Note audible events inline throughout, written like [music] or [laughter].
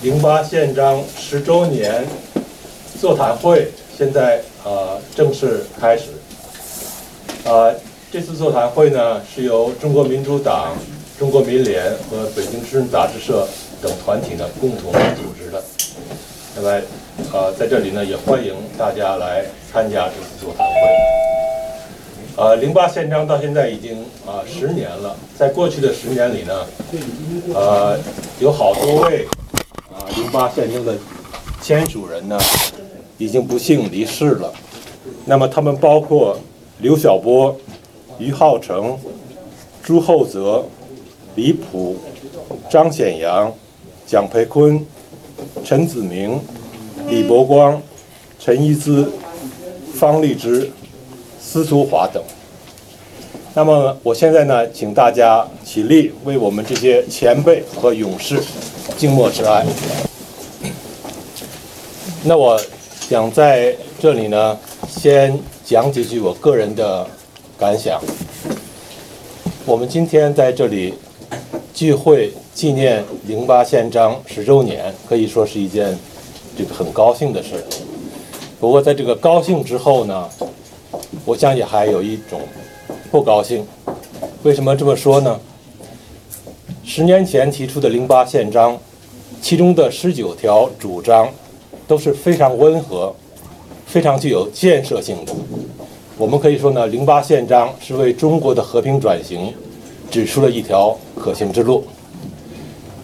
零八宪章十周年座谈会现在呃正式开始。啊，这次座谈会呢是由中国民主党、中国民联和北京知识杂志社等团体呢共同组织的。那么，呃，在这里呢也欢迎大家来参加这次座谈会。呃，零八宪章到现在已经啊十年了，在过去的十年里呢，呃，有好多位。零八宪章的签署人呢，已经不幸离世了。那么他们包括刘晓波、于浩成、朱厚泽、李普、张显阳、蒋培坤、陈子明、李伯光、陈一姿、方励之、司徒华等。那么我现在呢，请大家起立，为我们这些前辈和勇士。静默致哀。那我想在这里呢，先讲几句我个人的感想。我们今天在这里聚会纪念零八宪章十周年，可以说是一件这个很高兴的事。不过在这个高兴之后呢，我想也还有一种不高兴。为什么这么说呢？十年前提出的零八宪章。其中的十九条主张都是非常温和、非常具有建设性的。我们可以说呢，零八宪章是为中国的和平转型指出了一条可行之路。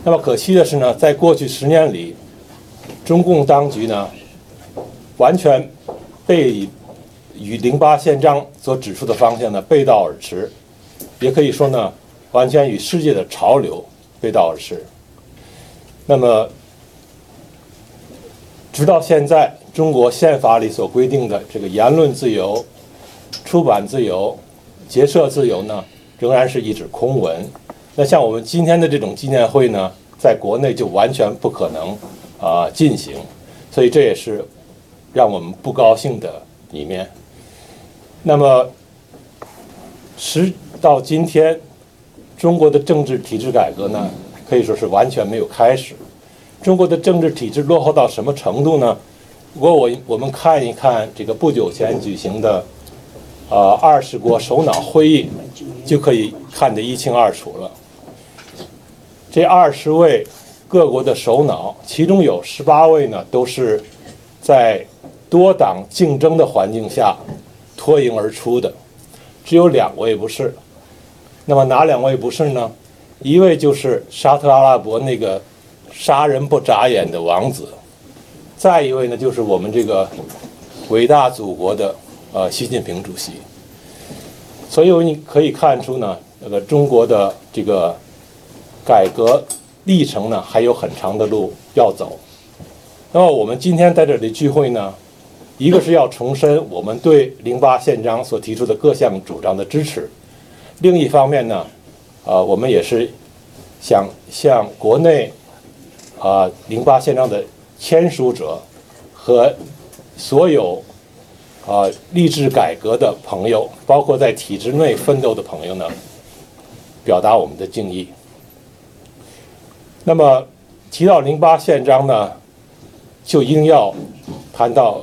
那么可惜的是呢，在过去十年里，中共当局呢完全被与零八宪章所指出的方向呢背道而驰，也可以说呢，完全与世界的潮流背道而驰。那么，直到现在，中国宪法里所规定的这个言论自由、出版自由、结社自由呢，仍然是一纸空文。那像我们今天的这种纪念会呢，在国内就完全不可能啊进行，所以这也是让我们不高兴的一面。那么，时到今天，中国的政治体制改革呢？可以说是完全没有开始。中国的政治体制落后到什么程度呢？如果我我们看一看这个不久前举行的，呃，二十国首脑会议，就可以看得一清二楚了。这二十位各国的首脑，其中有十八位呢，都是在多党竞争的环境下脱颖而出的，只有两位不是。那么哪两位不是呢？一位就是沙特阿拉伯那个杀人不眨眼的王子，再一位呢就是我们这个伟大祖国的呃习近平主席。所以你可以看出呢，那个中国的这个改革历程呢还有很长的路要走。那么我们今天在这里聚会呢，一个是要重申我们对零八宪章所提出的各项主张的支持，另一方面呢。啊，我们也是想向国内啊零八宪章的签署者和所有啊立志改革的朋友，包括在体制内奋斗的朋友呢，表达我们的敬意。那么提到零八宪章呢，就一定要谈到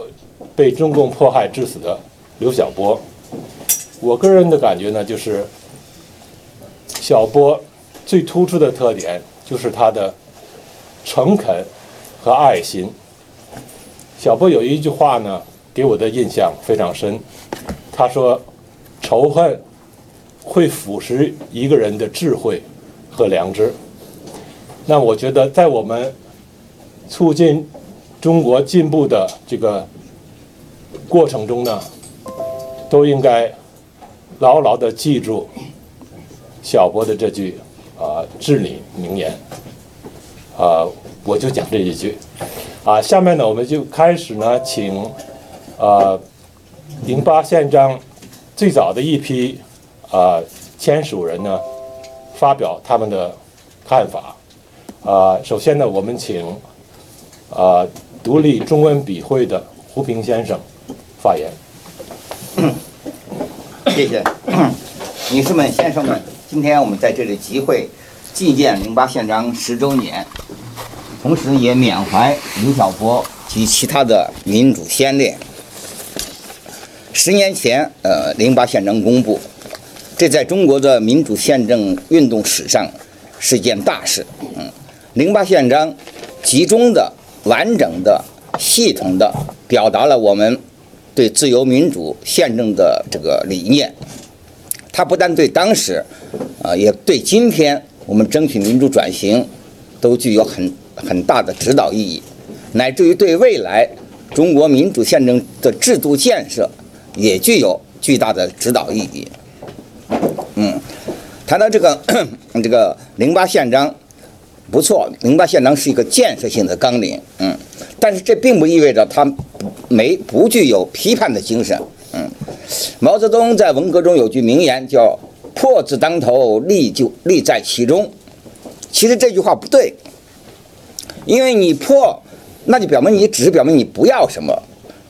被中共迫害致死的刘晓波。我个人的感觉呢，就是。小波最突出的特点就是他的诚恳和爱心。小波有一句话呢，给我的印象非常深。他说：“仇恨会腐蚀一个人的智慧和良知。”那我觉得，在我们促进中国进步的这个过程中呢，都应该牢牢的记住。小波的这句啊至理名言啊，我就讲这一句啊。下面呢，我们就开始呢，请啊零八宪章最早的一批啊签署人呢发表他们的看法啊。首先呢，我们请啊独立中文笔会的胡平先生发言。谢谢，[coughs] 女士们、先生们。今天我们在这里集会，纪念零八宪章十周年。同时也缅怀刘晓波及其他的民主先烈。十年前，呃，零八宪章公布，这在中国的民主宪政运动史上是一件大事。嗯，零八宪章集中的、完整的、系统的表达了我们对自由民主宪政的这个理念。它不但对当时，呃，也对今天我们争取民主转型，都具有很很大的指导意义，乃至于对未来中国民主宪政的制度建设。也具有巨大的指导意义。嗯，谈到这个 [clears throat] 这个零八宪章，不错，零八宪章是一个建设性的纲领。嗯，但是这并不意味着它没不具有批判的精神。嗯，毛泽东在文革中有句名言叫“破字当头，利就利在其中”。其实这句话不对，因为你破，那就表明你只是表明你不要什么。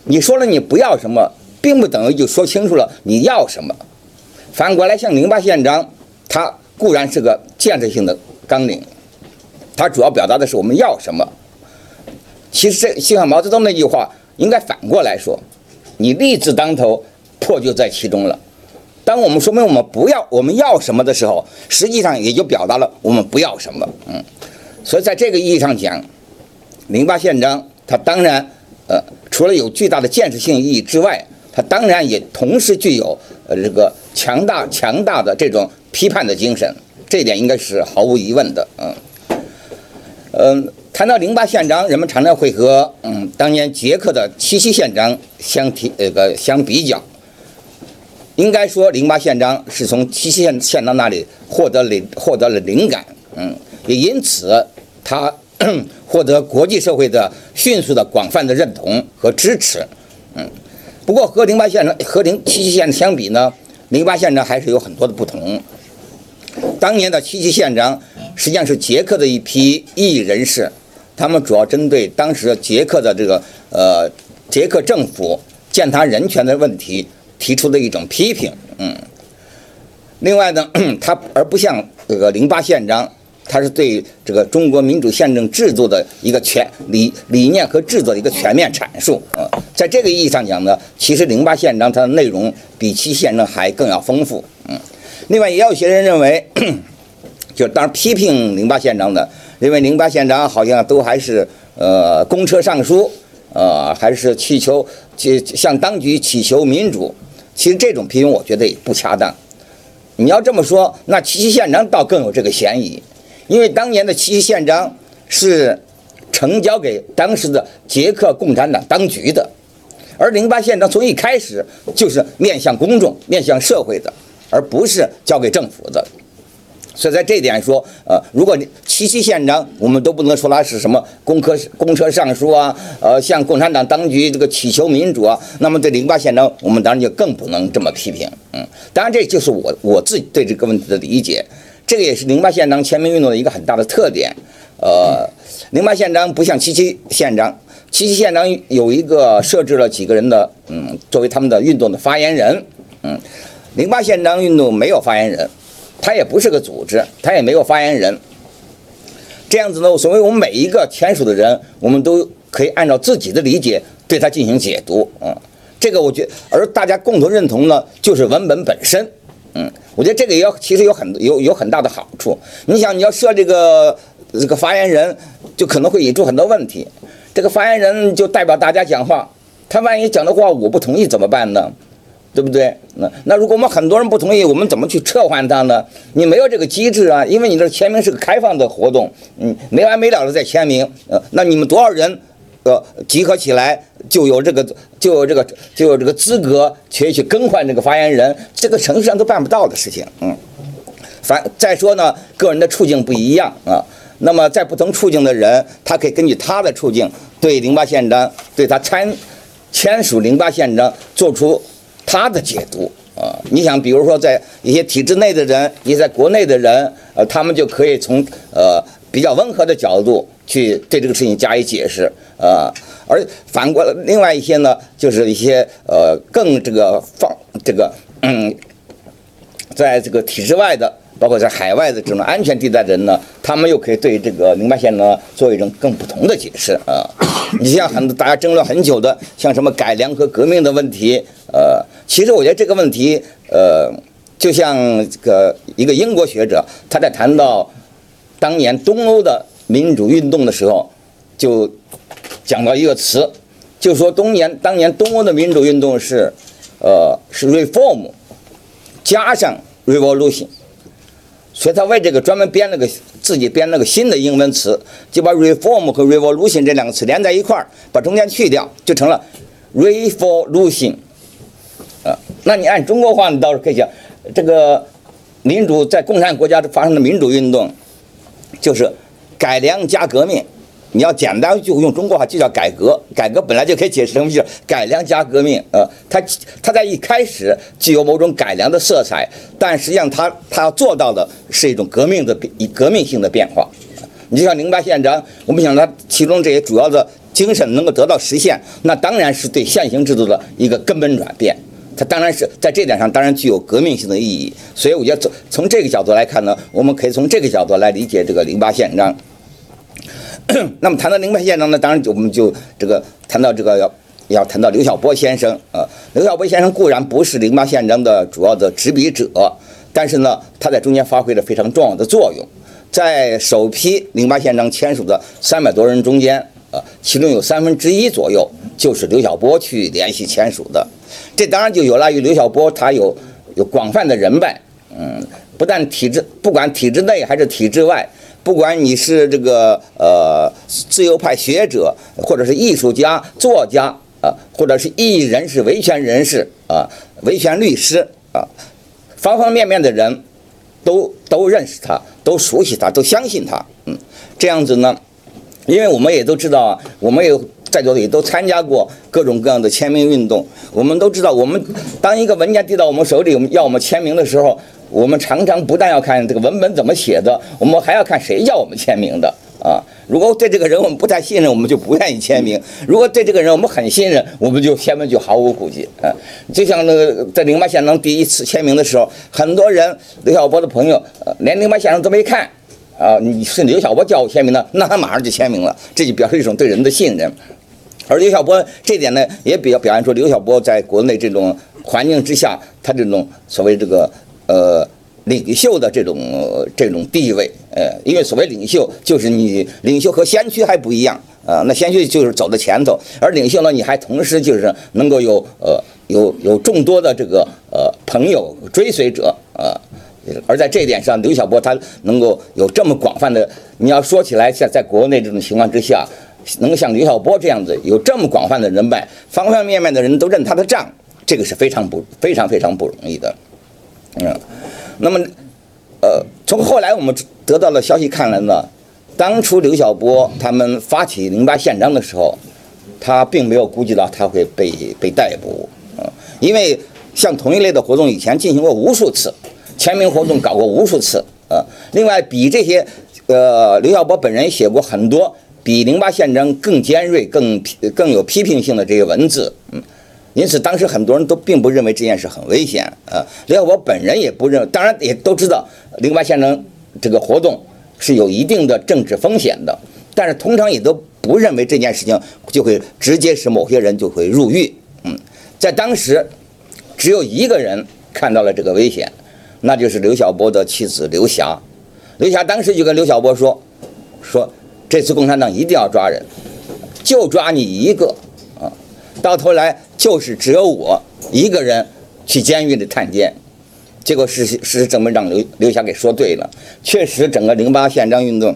你说了你不要什么。并不等于就说清楚了你要什么。反过来，像零八宪章，它固然是个建设性的纲领，它主要表达的是我们要什么。其实这就像毛泽东那句话，应该反过来说：你利字当头，破就在其中了。当我们说明我们不要我们要什么的时候，实际上也就表达了我们不要什么。嗯，所以在这个意义上讲，零八宪章它当然呃，除了有巨大的建设性意义之外，它当然也同时具有呃这个强大强大的这种批判的精神，这点应该是毫无疑问的。嗯，嗯，谈到零八宪章，人们常常会和嗯当年捷克的七七宪章相提呃个相比较。应该说，零八宪章是从七七宪宪章那里获得灵获得了灵感，嗯，也因此他 [clears throat] 获得国际社会的迅速的广泛的认同和支持，嗯。不过和零八宪章和零七七宪章相比呢，零八宪章还是有很多的不同。当年的七七宪章实际上是捷克的一批异议人士，他们主要针对当时捷克的这个呃捷克政府践踏人权的问题提出的一种批评。嗯，另外呢，[clears throat] 它而不像这个零八宪章。它是对这个中国民主宪政制度的一个全理理念和制度的一个全面阐述嗯，在这个意义上讲呢，其实零八宪章它的内容比七宪章还更要丰富。嗯，另外也有些人认为，[clears throat] 就当然批评零八宪章的，认为零八宪章好像都还是呃公车上书，呃还是祈求去向当局祈求民主。其实这种批评我觉得也不恰当。你要这么说，那七七宪章倒更有这个嫌疑。因为当年的七七宪章是呈交给当时的捷克共产党当局的，而零八宪章从一开始就是面向公众、面向社会的，而不是交给政府的。所以在这点说，呃，如果七七宪章我们都不能说它是什么公科公车上书啊，呃，向共产党当局这个祈求民主啊，那么对零八宪章我们当然就更不能这么批评。嗯，当然这就是我我自己对这个问题的理解。这个也是零八宪章签名运动的一个很大的特点，呃，零八宪章不像七七宪章，七七宪章有一个设置了几个人的，嗯，作为他们的运动的发言人，嗯，零八宪章运动没有发言人，它也不是个组织，它也没有发言人，这样子呢，所谓我们每一个签署的人，我们都可以按照自己的理解对它进行解读，嗯，这个我觉，而大家共同认同呢，就是文本本身。嗯，我觉得这个也要，其实有很有有很大的好处。你想，你要设这个这个发言人，就可能会引出很多问题。这个发言人就代表大家讲话，他万一讲的话我不同意怎么办呢？对不对？那那如果我们很多人不同意，我们怎么去撤换他呢？你没有这个机制啊，因为你这签名是个开放的活动，嗯，没完没了的在签名，呃，那你们多少人？呃，集合起来就有这个，就有这个，就有这个资格去去更换这个发言人，这个程序上都办不到的事情。嗯，反再说呢，个人的处境不一样啊。那么在不同处境的人，他可以根据他的处境，对零八宪章，对他参签署零八宪章做出他的解读啊。你想，比如说在一些体制内的人，也在国内的人，呃，他们就可以从呃比较温和的角度。去对这个事情加以解释，呃，而反过来，另外一些呢，就是一些呃更这个放这个嗯，在这个体制外的包括在海外的这种安全地带的人呢，他们又可以对这个零八宪章做一种更不同的解释啊。你像很多大家争论很久的，像什么改良和革命的问题，呃，其实我觉得这个问题，呃，就像这个一个英国学者他在谈到当年东欧的民主运动的时候，就讲到一个词，就说东年当年东欧的民主运动是，呃，是 reform 加上 revolution。所以他为这个专门编了个自己编了个新的英文词，就把 reform 和 revolution 这两个词连在一块儿，把中间去掉，就成了 revolution。那你按中国话，你倒是可以讲，这个民主在共产国家发生的民主运动，就是改良加革命。你要简单就用中国话就叫改革，改革本来就可以解释成就是改良加革命，呃，它它在一开始具有某种改良的色彩，但实际上它它要做到的是一种革命的以革命性的变化。你就像零八宪章，我们想它其中这些主要的精神能够得到实现，那当然是对现行制度的一个根本转变。它当然是在这点上当然具有革命性的意义。所以我觉得从从这个角度来看呢，我们可以从这个角度来理解这个零八宪章。那么谈到零八宪章呢，当然就我们就这个谈到这个要要谈到刘晓波先生啊。刘晓波先生固然不是零八宪章的主要的执笔者，但是呢，他在中间发挥了非常重要的作用。在首批零八宪章签署的三百多人中间，呃，其中有三分之一左右就是刘晓波去联系签署的。这当然就有赖于刘晓波他有有广泛的人脉，嗯，不但体制不管体制内还是体制外。不管你是这个呃自由派学者，或者是艺术家、作家啊，或者是异议人士、维权人士啊、维权律师啊，方方面面的人，都都认识他，都熟悉他，都相信他。嗯，这样子呢，因为我们也都知道，我们也在座的也都参加过各种各样的签名运动，我们都知道，我们当一个文件递到我们手里，我们要我们签名的时候。我们常常不但要看这个文本怎么写的，我们还要看谁叫我们签名的啊！如果对这个人我们不太信任，我们就不愿意签名；如果对这个人我们很信任，我们就签名就毫无顾忌啊！就像那个在零八宪章第一次签名的时候，很多人刘晓波的朋友连零八宪章都没看啊，你是刘晓波叫我签名的，那他马上就签名了，这就表示一种对人的信任。而刘晓波这点呢，也比较表现出刘晓波在国内这种环境之下，他这种所谓这个。呃，领袖的这种这种地位，呃，因为所谓领袖，就是你领袖和先驱还不一样啊。那先驱就是走在前头，而领袖呢，你还同时就是能够有呃有有众多的这个呃朋友追随者啊。而在这一点上，刘晓波他能够有这么广泛的，你要说起来，像在国内这种情况之下，能够像刘晓波这样子有这么广泛的人脉，方方面面的人都认他的账，这个是非常不非常非常不容易的。嗯，那么，呃，从后来我们得到的消息看来呢，当初刘晓波他们发起零八宪章的时候，他并没有估计到他会被被逮捕，嗯，因为像同一类的活动以前进行过无数次，签名活动搞过无数次，啊，另外比这些，呃，刘晓波本人写过很多比零八宪章更尖锐、更更有批评性的这些文字，嗯。因此，当时很多人都并不认为这件事很危险啊。刘晓波本人也不认，当然也都知道零八宪章这个活动是有一定的政治风险的，但是通常也都不认为这件事情就会直接使某些人就会入狱。嗯，在当时，只有一个人看到了这个危险，那就是刘晓波的妻子刘霞。刘霞当时就跟刘晓波说：“说这次共产党一定要抓人，就抓你一个啊。”到头来就是只有我一个人去监狱里探监，结果事实事实证明让刘刘霞给说对了，确实整个零八宪章运动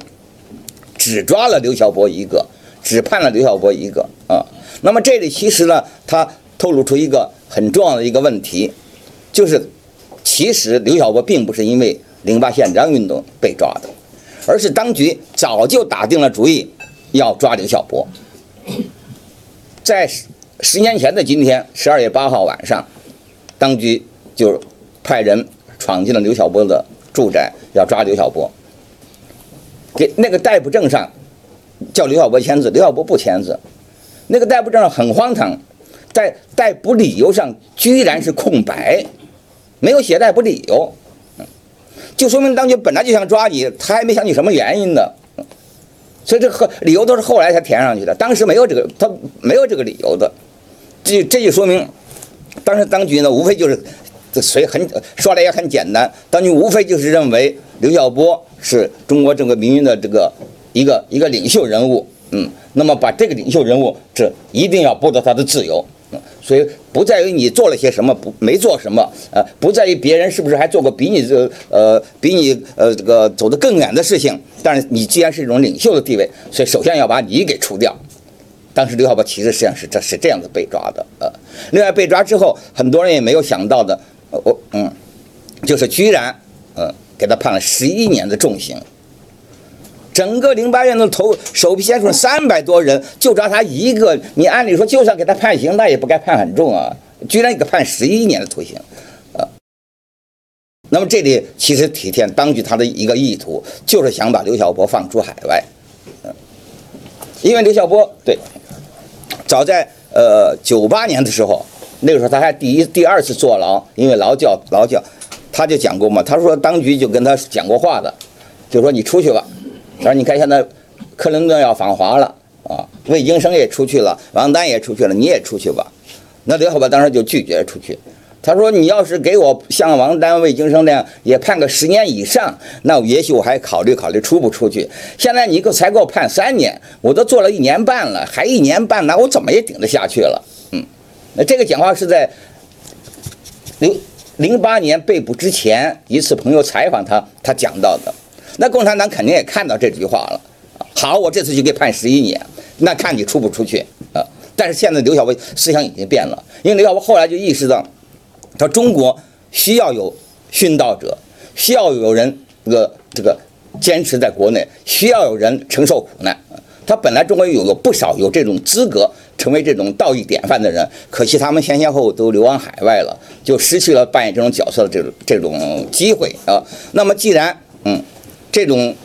只抓了刘晓波一个，只判了刘晓波一个啊。那么这里其实呢，他透露出一个很重要的一个问题，就是其实刘晓波并不是因为零八宪章运动被抓的，而是当局早就打定了主意要抓刘晓波，在。十年前的今天，十二月八号晚上，当局就派人闯进了刘晓波的住宅，要抓刘晓波。给那个逮捕证上叫刘晓波签字，刘晓波不签字。那个逮捕证上很荒唐，在逮捕理由上居然是空白，没有写逮捕理由。就说明当局本来就想抓你，他还没想起什么原因呢。所以这和理由都是后来才填上去的，当时没有这个，他没有这个理由的。这这就说明，当时当局呢，无非就是这随很说来也很简单，当局无非就是认为刘晓波是中国整个民运的这个一个一个领袖人物，嗯，那么把这个领袖人物，这一定要剥夺他的自由。所以不在于你做了些什么，不没做什么，呃，不在于别人是不是还做过比你这呃比你呃这个走得更远的事情。但是你既然是一种领袖的地位，所以首先要把你给除掉。当时刘晓波其实实际上是这是这样子被抓的，呃，另外被抓之后，很多人也没有想到的，我嗯，就是居然呃给他判了十一年的重刑。整个零八院的头首批先出三百多人，就抓他一个。你按理说，就算给他判刑，那也不该判很重啊，居然给判十一年的徒刑，啊。那么这里其实体现当局他的一个意图，就是想把刘晓波放出海外，嗯，因为刘晓波对，早在呃九八年的时候，那个时候他还第一第二次坐牢，因为劳教劳教，他就讲过嘛，他说当局就跟他讲过话的，就说你出去吧。他说：“你看，现在克林顿要访华了啊，魏京生也出去了，王丹也出去了，你也出去吧。”那刘晓波当时就拒绝出去。他说：“你要是给我像王丹、魏京生那样也判个十年以上，那也许我还考虑考虑出不出去。现在你给才给我判三年，我都做了一年半了，还一年半，那我怎么也顶得下去了。”嗯，那这个讲话是在零零八年被捕之前一次朋友采访他，他讲到的。那共产党肯定也看到这句话了，好，我这次就给判十一年，那看你出不出去啊？但是现在刘晓波思想已经变了，因为刘晓波后来就意识到，他中国需要有殉道者，需要有人这个这个坚持在国内，需要有人承受苦难。他本来中国有有不少有这种资格成为这种道义典范的人，可惜他们前先后都流亡海外了，就失去了扮演这种角色的这种这种机会啊。那么既然嗯。这种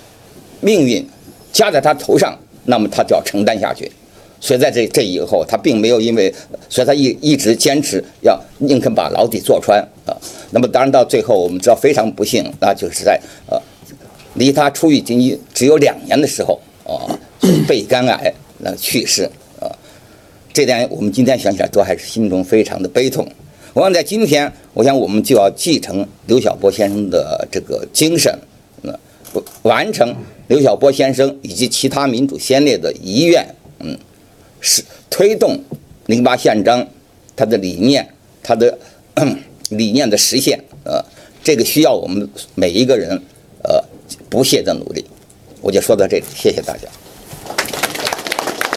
命运加在他头上，那么他就要承担下去。所以在这这以后，他并没有因为，所以他一一直坚持要宁肯把牢底坐穿啊。那么当然到最后，我们知道非常不幸，那就是在呃离他出狱仅仅只有两年的时候啊，肺肝癌那去世啊。这点我们今天想起来都还是心中非常的悲痛。我想在今天，我想我们就要继承刘晓波先生的这个精神。完成刘晓波先生以及其他民主先烈的遗愿，嗯，是推动零八宪章，它的理念，它的 [coughs] 理念的实现，呃，这个需要我们每一个人，呃，不懈的努力。我就说到这里，谢谢大家。